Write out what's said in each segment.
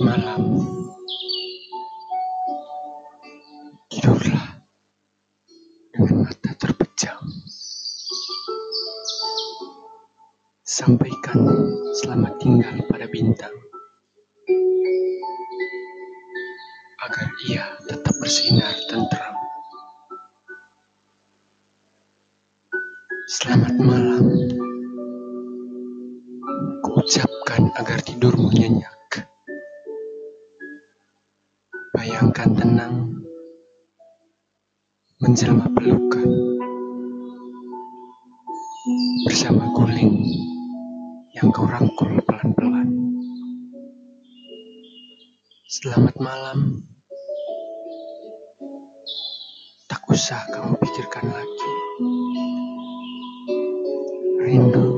malam. Tidurlah dengan mata terpejam. Sampaikan selamat tinggal pada bintang. Agar ia tetap bersinar tentram. Selamat malam. Kuucapkan agar tidurmu nyenyak. Bayangkan tenang menjelma pelukan bersama guling yang kau rangkul pelan-pelan. Selamat malam. Tak usah kamu pikirkan lagi. Rindu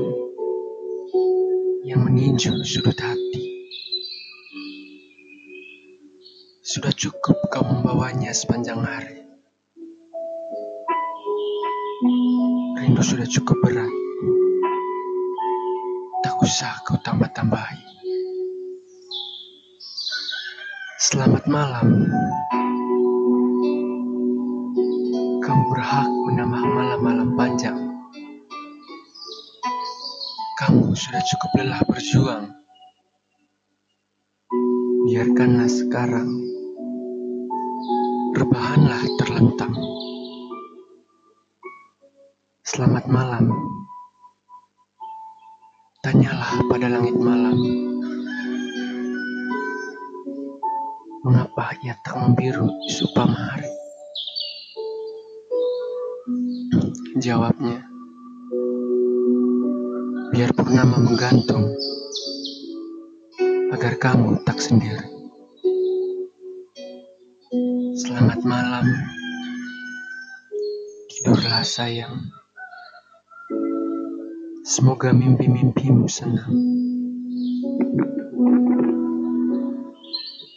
yang meninju sudut hati. Sudah cukup kau membawanya sepanjang hari. Rindu sudah cukup berat. Tak usah kau tambah-tambahi. Selamat malam. Kamu berhak menambah malam-malam panjang. Kamu sudah cukup lelah berjuang. Biarkanlah sekarang. Rebahanlah terlentang. Selamat malam. Tanyalah pada langit malam. Mengapa ia tak membiru di supam hari? Jawabnya, biar purnama menggantung agar kamu tak sendiri. Selamat malam. Tidurlah sayang. Semoga mimpi-mimpimu senang.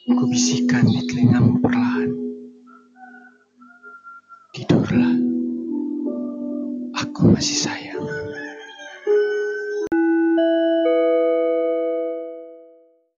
Kubisikkan di telingamu perlahan. Tidurlah. Aku masih sayang.